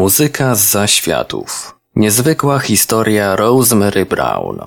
Muzyka z zaświatów. Niezwykła historia Rosemary Brown.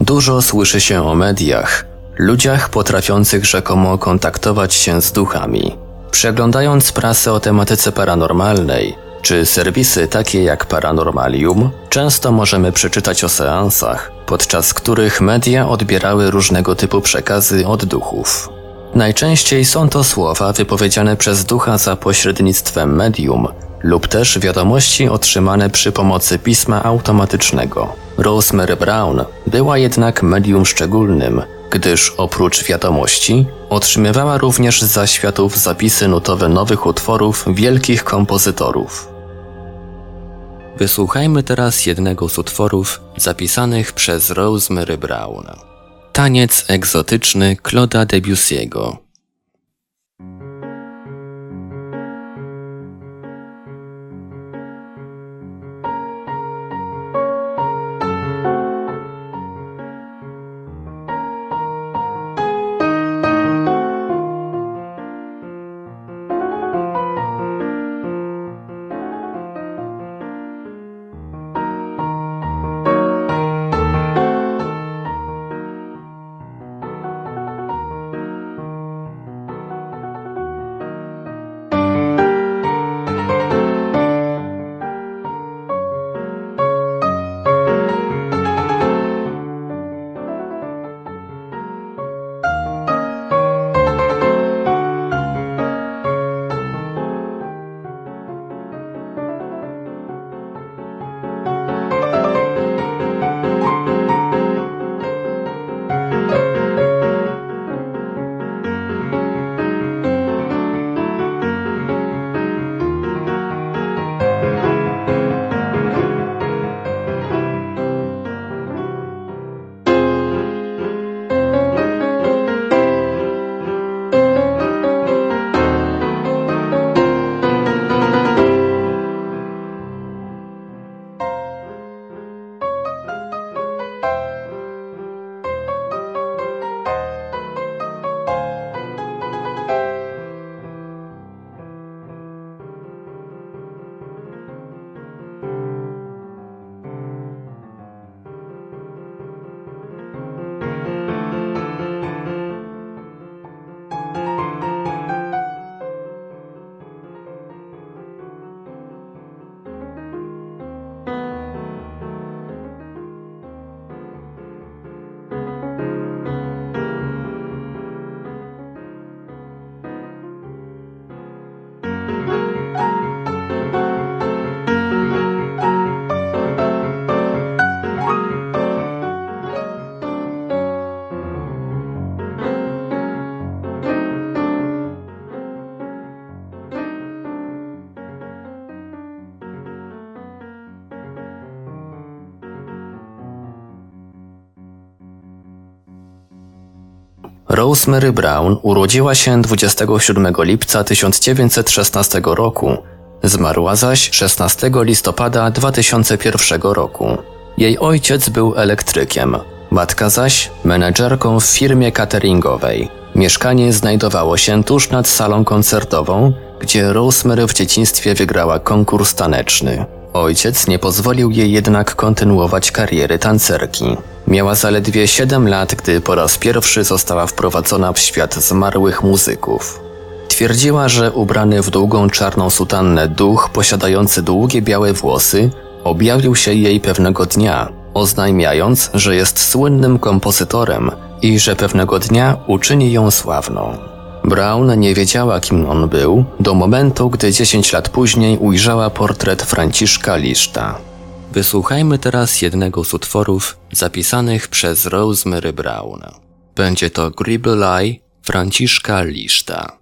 Dużo słyszy się o mediach, ludziach potrafiących rzekomo kontaktować się z duchami. Przeglądając prasę o tematyce paranormalnej, czy serwisy takie jak Paranormalium, często możemy przeczytać o seansach, podczas których media odbierały różnego typu przekazy od duchów. Najczęściej są to słowa wypowiedziane przez ducha za pośrednictwem medium lub też wiadomości otrzymane przy pomocy pisma automatycznego. Rosemary Brown była jednak medium szczególnym, gdyż oprócz wiadomości otrzymywała również z zaświatów zapisy nutowe nowych utworów wielkich kompozytorów. Wysłuchajmy teraz jednego z utworów zapisanych przez Rosemary Brown. Taniec egzotyczny Claude'a Debussy'ego. Rosemary Brown urodziła się 27 lipca 1916 roku, zmarła zaś 16 listopada 2001 roku. Jej ojciec był elektrykiem, matka zaś menedżerką w firmie cateringowej. Mieszkanie znajdowało się tuż nad salą koncertową, gdzie Rosemary w dzieciństwie wygrała konkurs taneczny. Ojciec nie pozwolił jej jednak kontynuować kariery tancerki. Miała zaledwie 7 lat, gdy po raz pierwszy została wprowadzona w świat zmarłych muzyków. Twierdziła, że ubrany w długą czarną sutannę duch posiadający długie białe włosy objawił się jej pewnego dnia, oznajmiając, że jest słynnym kompozytorem i że pewnego dnia uczyni ją sławną. Brown nie wiedziała, kim on był, do momentu, gdy 10 lat później ujrzała portret Franciszka Liszta. Wysłuchajmy teraz jednego z utworów zapisanych przez Rosemary Brown. Będzie to Gribble Eye Franciszka Liszta.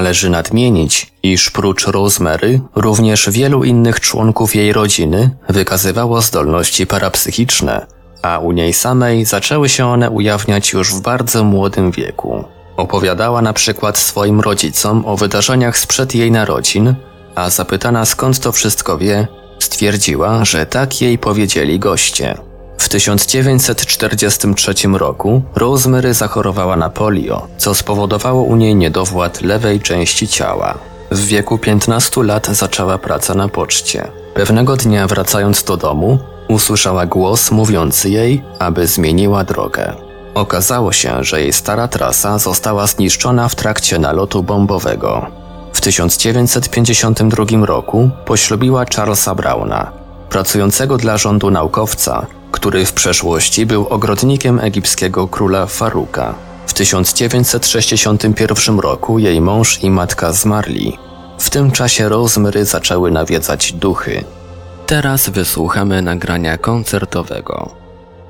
Należy nadmienić, iż prócz Rosemary również wielu innych członków jej rodziny wykazywało zdolności parapsychiczne, a u niej samej zaczęły się one ujawniać już w bardzo młodym wieku. Opowiadała na przykład swoim rodzicom o wydarzeniach sprzed jej narodzin, a zapytana skąd to wszystko wie, stwierdziła, że tak jej powiedzieli goście. W 1943 roku Rosemary zachorowała na polio, co spowodowało u niej niedowład lewej części ciała. W wieku 15 lat zaczęła pracę na poczcie. Pewnego dnia wracając do domu, usłyszała głos mówiący jej, aby zmieniła drogę. Okazało się, że jej stara trasa została zniszczona w trakcie nalotu bombowego. W 1952 roku poślubiła Charlesa Browna, pracującego dla rządu naukowca, który w przeszłości był ogrodnikiem egipskiego króla Faruka. W 1961 roku jej mąż i matka zmarli. W tym czasie Rosemary zaczęły nawiedzać duchy. Teraz wysłuchamy nagrania koncertowego.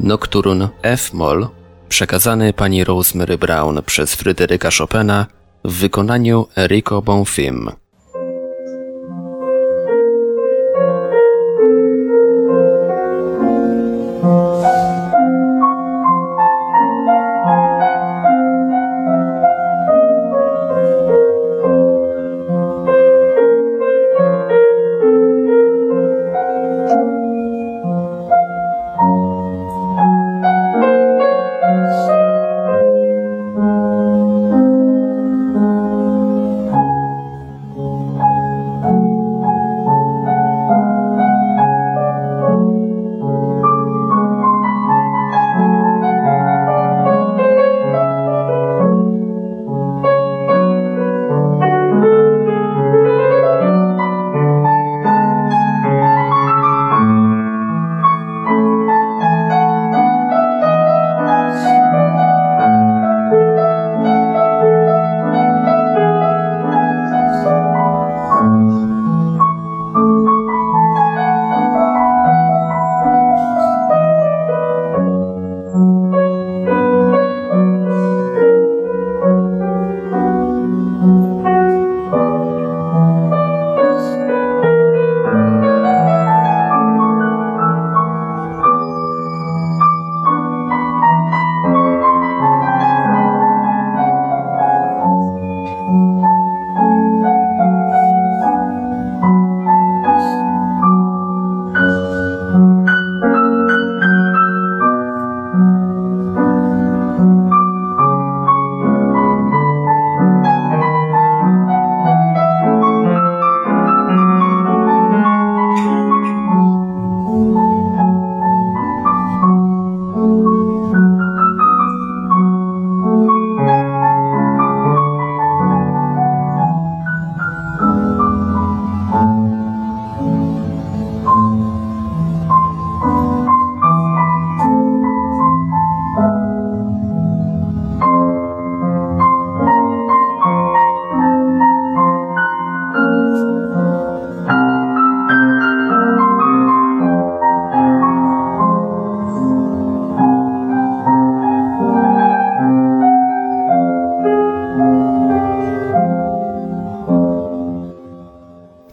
Nocturne F-moll przekazany pani Rosemary Brown przez Fryderyka Chopina w wykonaniu Enrico Bonfim.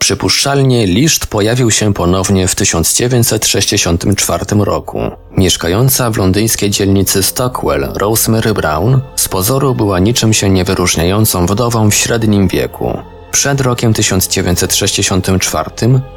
Przypuszczalnie Liszt pojawił się ponownie w 1964 roku. Mieszkająca w londyńskiej dzielnicy Stockwell Rosemary Brown z pozoru była niczym się nie wyróżniającą wdową w średnim wieku. Przed rokiem 1964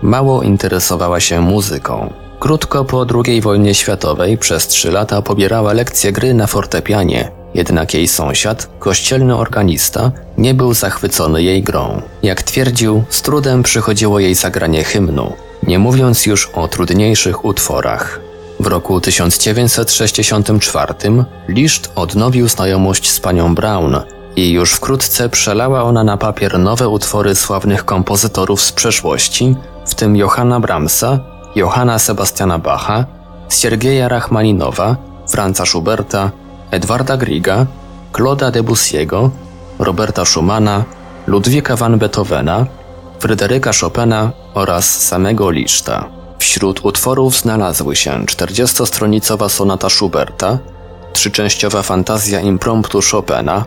mało interesowała się muzyką. Krótko po II wojnie światowej przez trzy lata pobierała lekcje gry na fortepianie, jednak jej sąsiad, kościelny organista, nie był zachwycony jej grą. Jak twierdził, z trudem przychodziło jej zagranie hymnu, nie mówiąc już o trudniejszych utworach. W roku 1964 Liszt odnowił znajomość z panią Brown i już wkrótce przelała ona na papier nowe utwory sławnych kompozytorów z przeszłości, w tym Johanna Brahmsa, Johanna Sebastiana Bacha, Siergieja Rachmaninowa, Franza Schuberta, Edwarda Griega, Claude'a Debussy'ego, Roberta Schumana, Ludwika van Beethovena, Fryderyka Chopina oraz samego Liszta. Wśród utworów znalazły się 40-stronicowa sonata Schuberta, trzyczęściowa fantazja impromptu Chopina,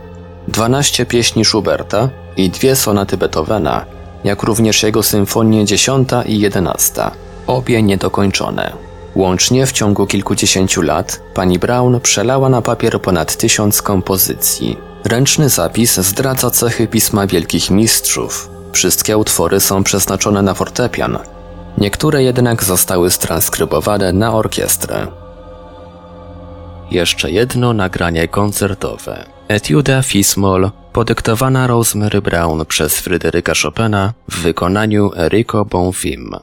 12 pieśni Schuberta i dwie sonaty Beethovena, jak również jego symfonie 10 i 11, obie niedokończone. Łącznie w ciągu kilkudziesięciu lat pani Brown przelała na papier ponad tysiąc kompozycji. Ręczny zapis zdradza cechy pisma wielkich mistrzów. Wszystkie utwory są przeznaczone na fortepian, niektóre jednak zostały transkrybowane na orkiestrę. Jeszcze jedno nagranie koncertowe. Etiuda Fismol, podyktowana Rosemary Brown przez Fryderyka Chopina w wykonaniu Enrico Bonfim.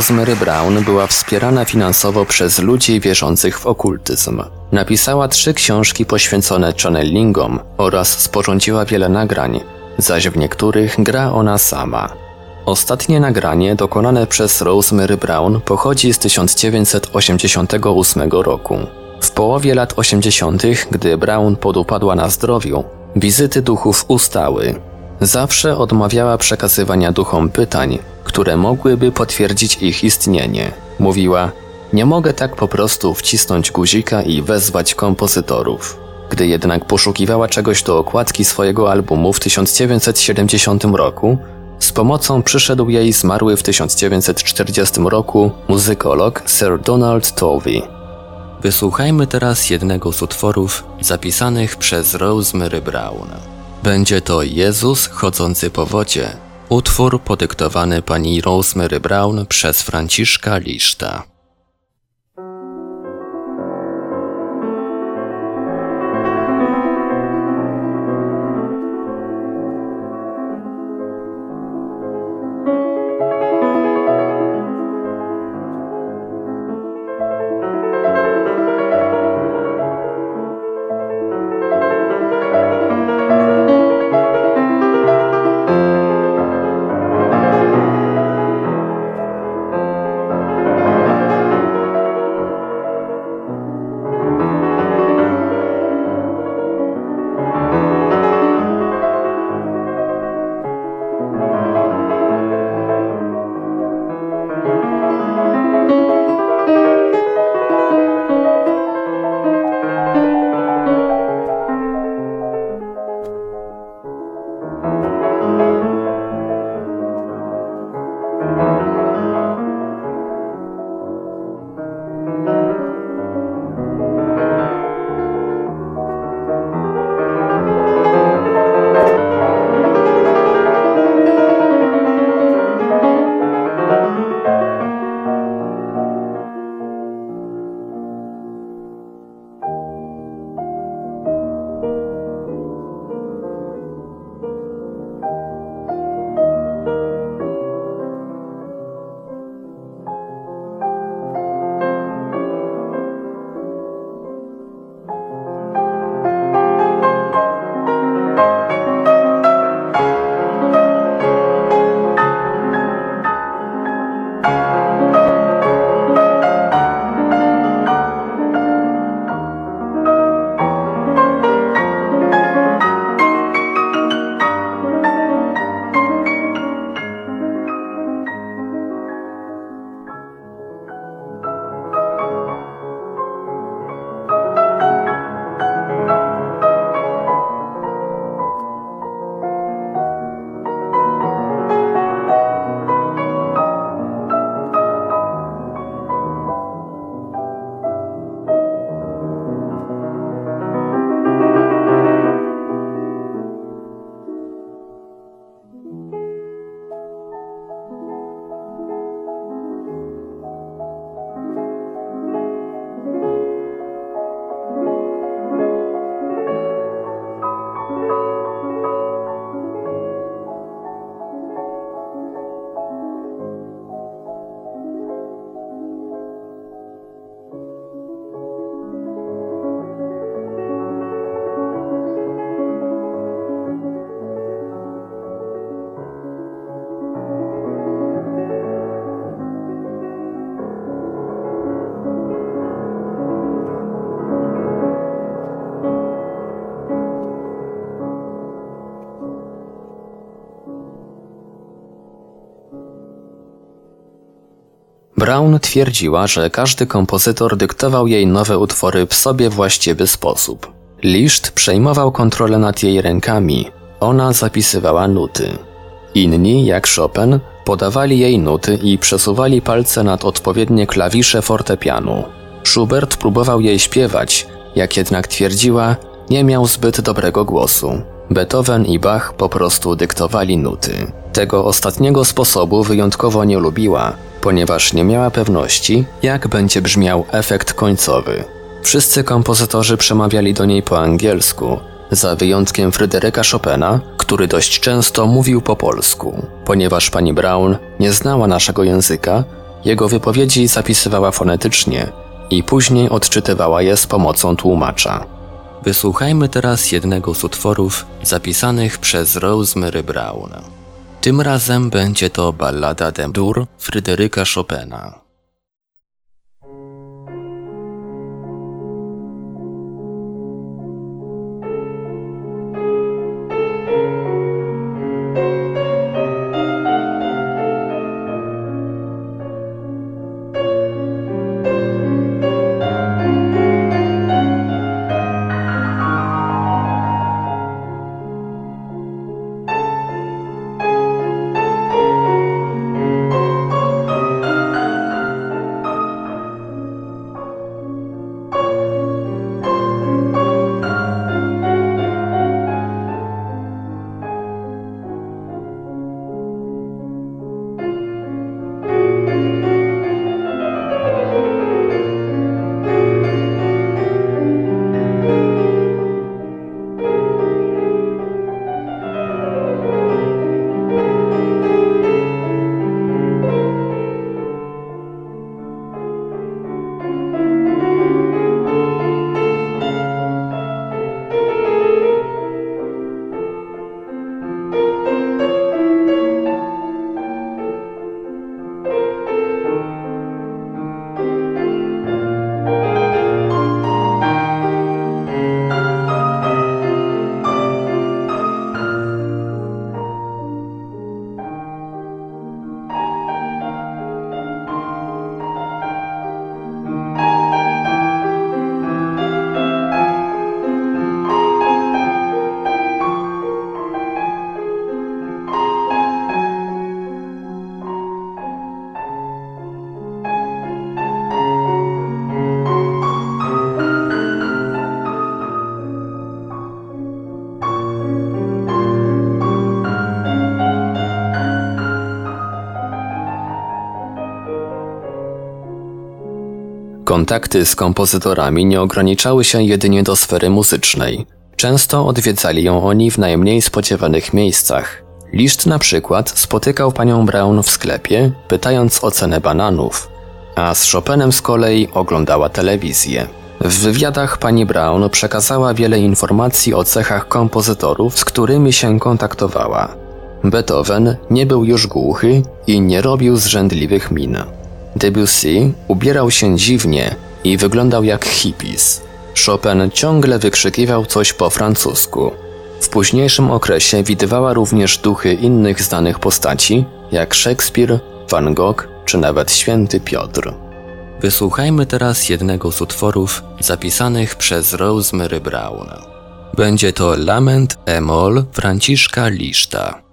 Rosemary Brown była wspierana finansowo przez ludzi wierzących w okultyzm. Napisała trzy książki poświęcone channelingom oraz sporządziła wiele nagrań, zaś w niektórych gra ona sama. Ostatnie nagranie dokonane przez Rosemary Brown pochodzi z 1988 roku. W połowie lat 80., gdy Brown podupadła na zdrowiu, wizyty duchów ustały. Zawsze odmawiała przekazywania duchom pytań, które mogłyby potwierdzić ich istnienie. Mówiła: Nie mogę tak po prostu wcisnąć guzika i wezwać kompozytorów. Gdy jednak poszukiwała czegoś do okładki swojego albumu w 1970 roku, z pomocą przyszedł jej zmarły w 1940 roku muzykolog Sir Donald Tovey. Wysłuchajmy teraz jednego z utworów zapisanych przez Rosemary Brown. Będzie to Jezus chodzący po wodzie, utwór podyktowany pani Rosemary Brown przez Franciszka Liszta. Brown twierdziła, że każdy kompozytor dyktował jej nowe utwory w sobie właściwy sposób. Liszt przejmował kontrolę nad jej rękami, ona zapisywała nuty. Inni, jak Chopin, podawali jej nuty i przesuwali palce nad odpowiednie klawisze fortepianu. Schubert próbował jej śpiewać, jak jednak twierdziła, nie miał zbyt dobrego głosu. Beethoven i Bach po prostu dyktowali nuty. Tego ostatniego sposobu wyjątkowo nie lubiła, ponieważ nie miała pewności, jak będzie brzmiał efekt końcowy. Wszyscy kompozytorzy przemawiali do niej po angielsku, za wyjątkiem Fryderyka Chopina, który dość często mówił po polsku. Ponieważ pani Brown nie znała naszego języka, Jego wypowiedzi zapisywała fonetycznie i później odczytywała je z pomocą tłumacza. Wysłuchajmy teraz jednego z utworów zapisanych przez Rosemary Brown. Tym razem będzie to ballada d'Em-Dur Fryderyka Chopina. Kontakty z kompozytorami nie ograniczały się jedynie do sfery muzycznej. Często odwiedzali ją oni w najmniej spodziewanych miejscach. Liszt na przykład spotykał panią Brown w sklepie, pytając o cenę bananów, a z Chopinem z kolei oglądała telewizję. W wywiadach pani Brown przekazała wiele informacji o cechach kompozytorów, z którymi się kontaktowała. Beethoven nie był już głuchy i nie robił zrzędliwych min. Debussy ubierał się dziwnie i wyglądał jak hippies. Chopin ciągle wykrzykiwał coś po francusku. W późniejszym okresie widywała również duchy innych znanych postaci, jak Szekspir, Van Gogh czy nawet święty Piotr. Wysłuchajmy teraz jednego z utworów zapisanych przez Rosemary Brown. Będzie to Lament Emol Franciszka Liszta.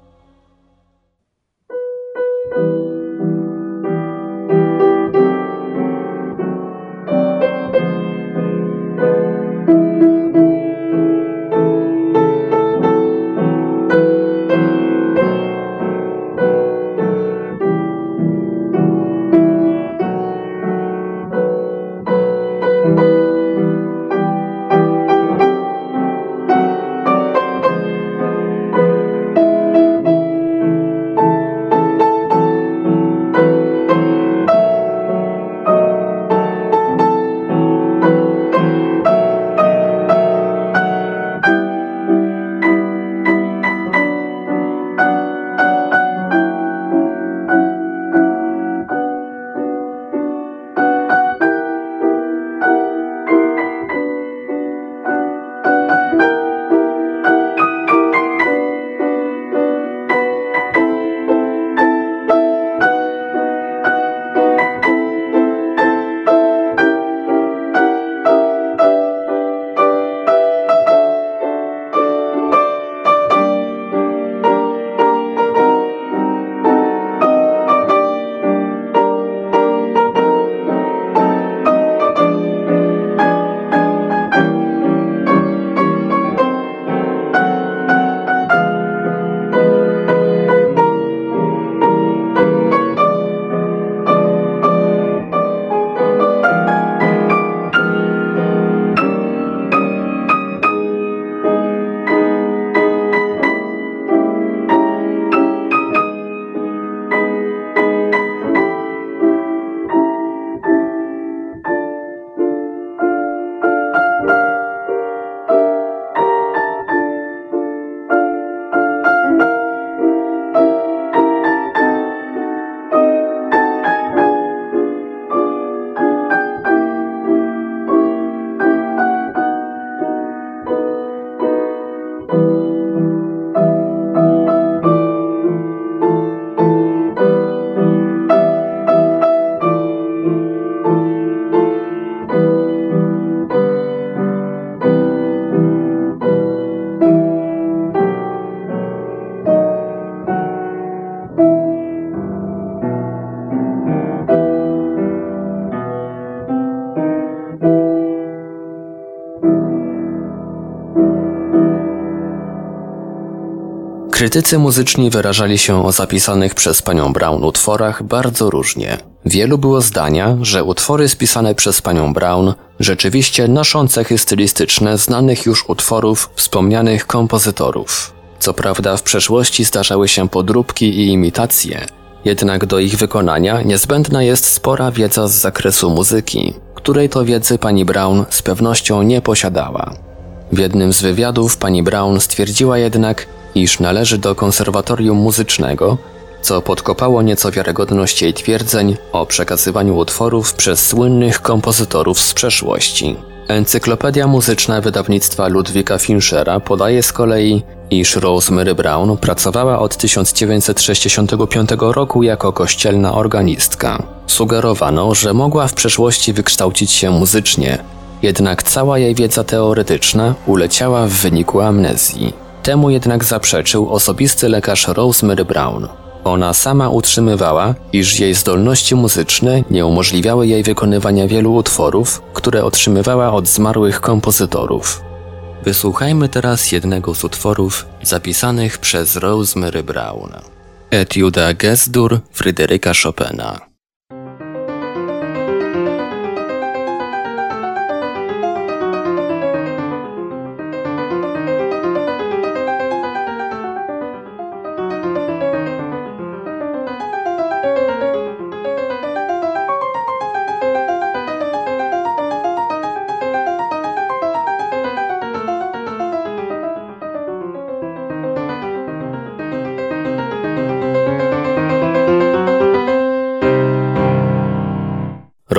Krytycy muzyczni wyrażali się o zapisanych przez panią Brown utworach bardzo różnie. Wielu było zdania, że utwory spisane przez panią Brown rzeczywiście noszą cechy stylistyczne znanych już utworów wspomnianych kompozytorów. Co prawda w przeszłości zdarzały się podróbki i imitacje, jednak do ich wykonania niezbędna jest spora wiedza z zakresu muzyki, której to wiedzy pani Brown z pewnością nie posiadała. W jednym z wywiadów pani Brown stwierdziła jednak, iż należy do konserwatorium muzycznego, co podkopało nieco wiarygodność jej twierdzeń o przekazywaniu utworów przez słynnych kompozytorów z przeszłości. Encyklopedia muzyczna wydawnictwa Ludwika Finchera podaje z kolei, iż Rosemary Brown pracowała od 1965 roku jako kościelna organistka. Sugerowano, że mogła w przeszłości wykształcić się muzycznie, jednak cała jej wiedza teoretyczna uleciała w wyniku amnezji. Temu jednak zaprzeczył osobisty lekarz Rosemary Brown. Ona sama utrzymywała, iż jej zdolności muzyczne nie umożliwiały jej wykonywania wielu utworów, które otrzymywała od zmarłych kompozytorów. Wysłuchajmy teraz jednego z utworów zapisanych przez Rosemary Brown. Etiuda Gestur Fryderyka Chopina.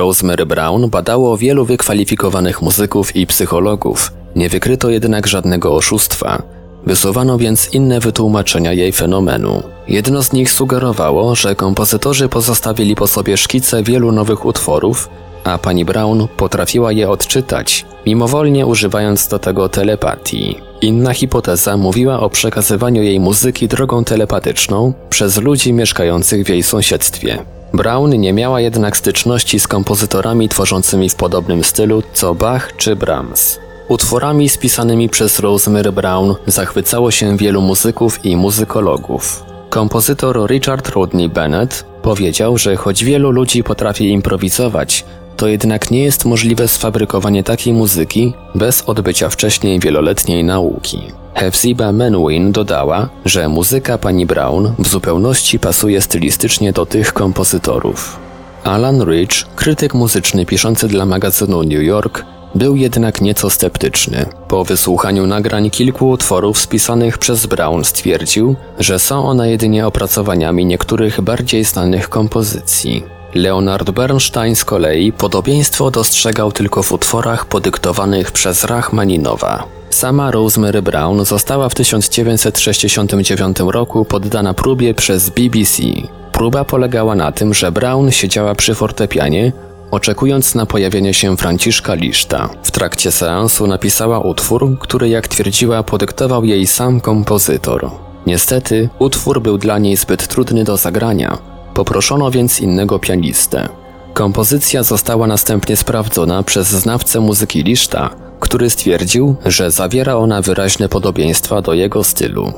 Rosemary Brown badało wielu wykwalifikowanych muzyków i psychologów. Nie wykryto jednak żadnego oszustwa. Wysuwano więc inne wytłumaczenia jej fenomenu. Jedno z nich sugerowało, że kompozytorzy pozostawili po sobie szkice wielu nowych utworów, a pani Brown potrafiła je odczytać, mimowolnie używając do tego telepatii. Inna hipoteza mówiła o przekazywaniu jej muzyki drogą telepatyczną przez ludzi mieszkających w jej sąsiedztwie. Brown nie miała jednak styczności z kompozytorami tworzącymi w podobnym stylu co Bach czy Brahms. Utworami spisanymi przez Rosemary Brown zachwycało się wielu muzyków i muzykologów. Kompozytor Richard Rodney Bennett powiedział, że choć wielu ludzi potrafi improwizować, to jednak nie jest możliwe sfabrykowanie takiej muzyki bez odbycia wcześniej wieloletniej nauki. Hefziba Menwin dodała, że muzyka pani Brown w zupełności pasuje stylistycznie do tych kompozytorów. Alan Rich, krytyk muzyczny piszący dla magazynu New York, był jednak nieco sceptyczny. Po wysłuchaniu nagrań kilku utworów spisanych przez Brown stwierdził, że są one jedynie opracowaniami niektórych bardziej znanych kompozycji. Leonard Bernstein z kolei podobieństwo dostrzegał tylko w utworach podyktowanych przez Rachmaninowa. Sama Rosemary Brown została w 1969 roku poddana próbie przez BBC. Próba polegała na tym, że Brown siedziała przy fortepianie, oczekując na pojawienie się Franciszka Liszta. W trakcie seansu napisała utwór, który jak twierdziła podyktował jej sam kompozytor. Niestety, utwór był dla niej zbyt trudny do zagrania, Poproszono więc innego pianistę. Kompozycja została następnie sprawdzona przez znawcę muzyki Liszta, który stwierdził, że zawiera ona wyraźne podobieństwa do jego stylu.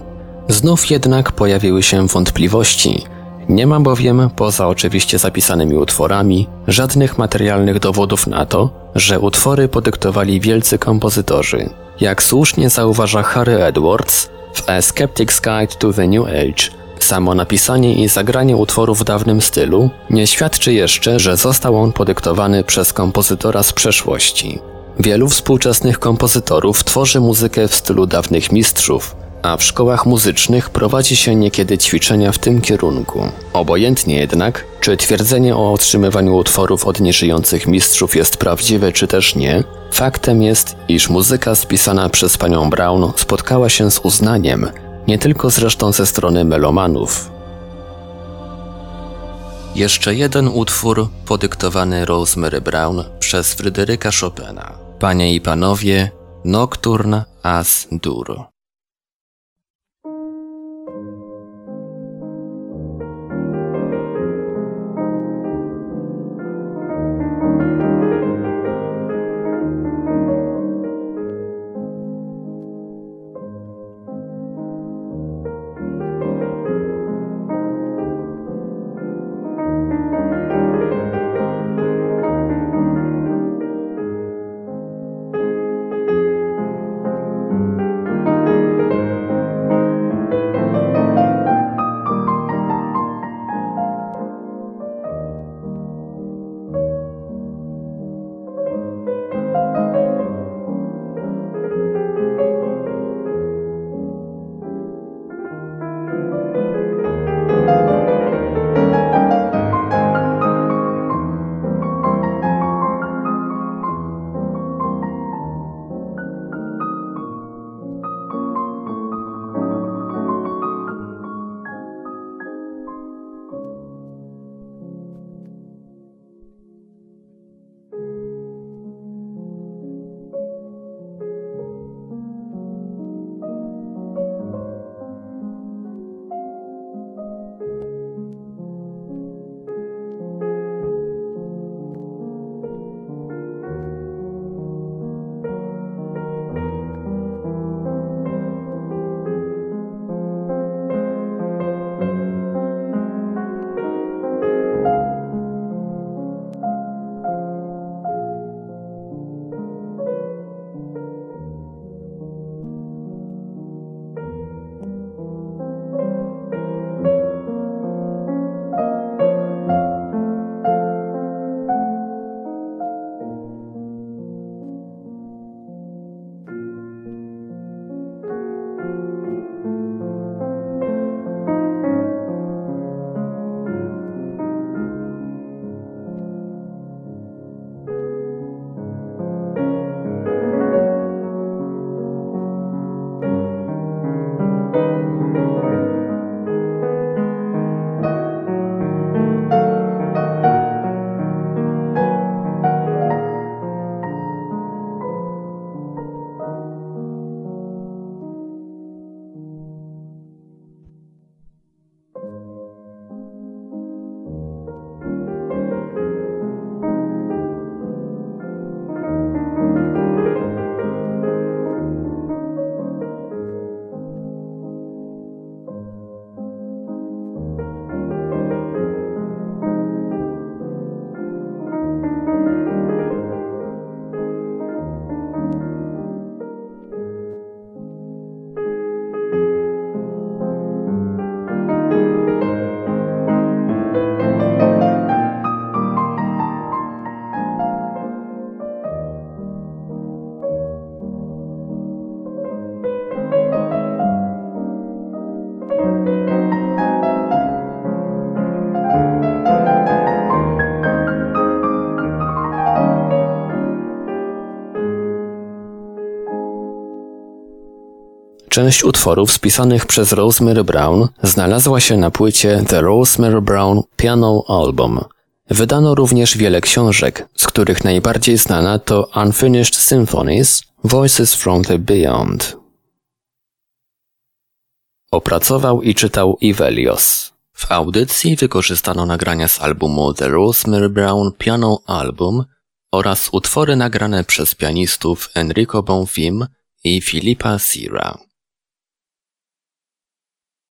Znów jednak pojawiły się wątpliwości. Nie ma bowiem, poza oczywiście zapisanymi utworami, żadnych materialnych dowodów na to, że utwory podyktowali wielcy kompozytorzy. Jak słusznie zauważa Harry Edwards w A Skeptic's Guide to the New Age, Samo napisanie i zagranie utworu w dawnym stylu nie świadczy jeszcze, że został on podyktowany przez kompozytora z przeszłości. Wielu współczesnych kompozytorów tworzy muzykę w stylu dawnych mistrzów, a w szkołach muzycznych prowadzi się niekiedy ćwiczenia w tym kierunku. Obojętnie jednak, czy twierdzenie o otrzymywaniu utworów od nieżyjących mistrzów jest prawdziwe czy też nie, faktem jest, iż muzyka spisana przez panią Brown spotkała się z uznaniem, nie tylko zresztą ze strony melomanów. Jeszcze jeden utwór podyktowany Rosemary Brown przez Fryderyka Chopina. Panie i panowie, Nocturne as Dur. Część utworów spisanych przez Rosemary Brown znalazła się na płycie The Rosemary Brown Piano Album. Wydano również wiele książek, z których najbardziej znana to Unfinished Symphonies, Voices from the Beyond. Opracował i czytał Ivelios. W audycji wykorzystano nagrania z albumu The Rosemary Brown Piano Album oraz utwory nagrane przez pianistów Enrico Bonfim i Filipa Sira.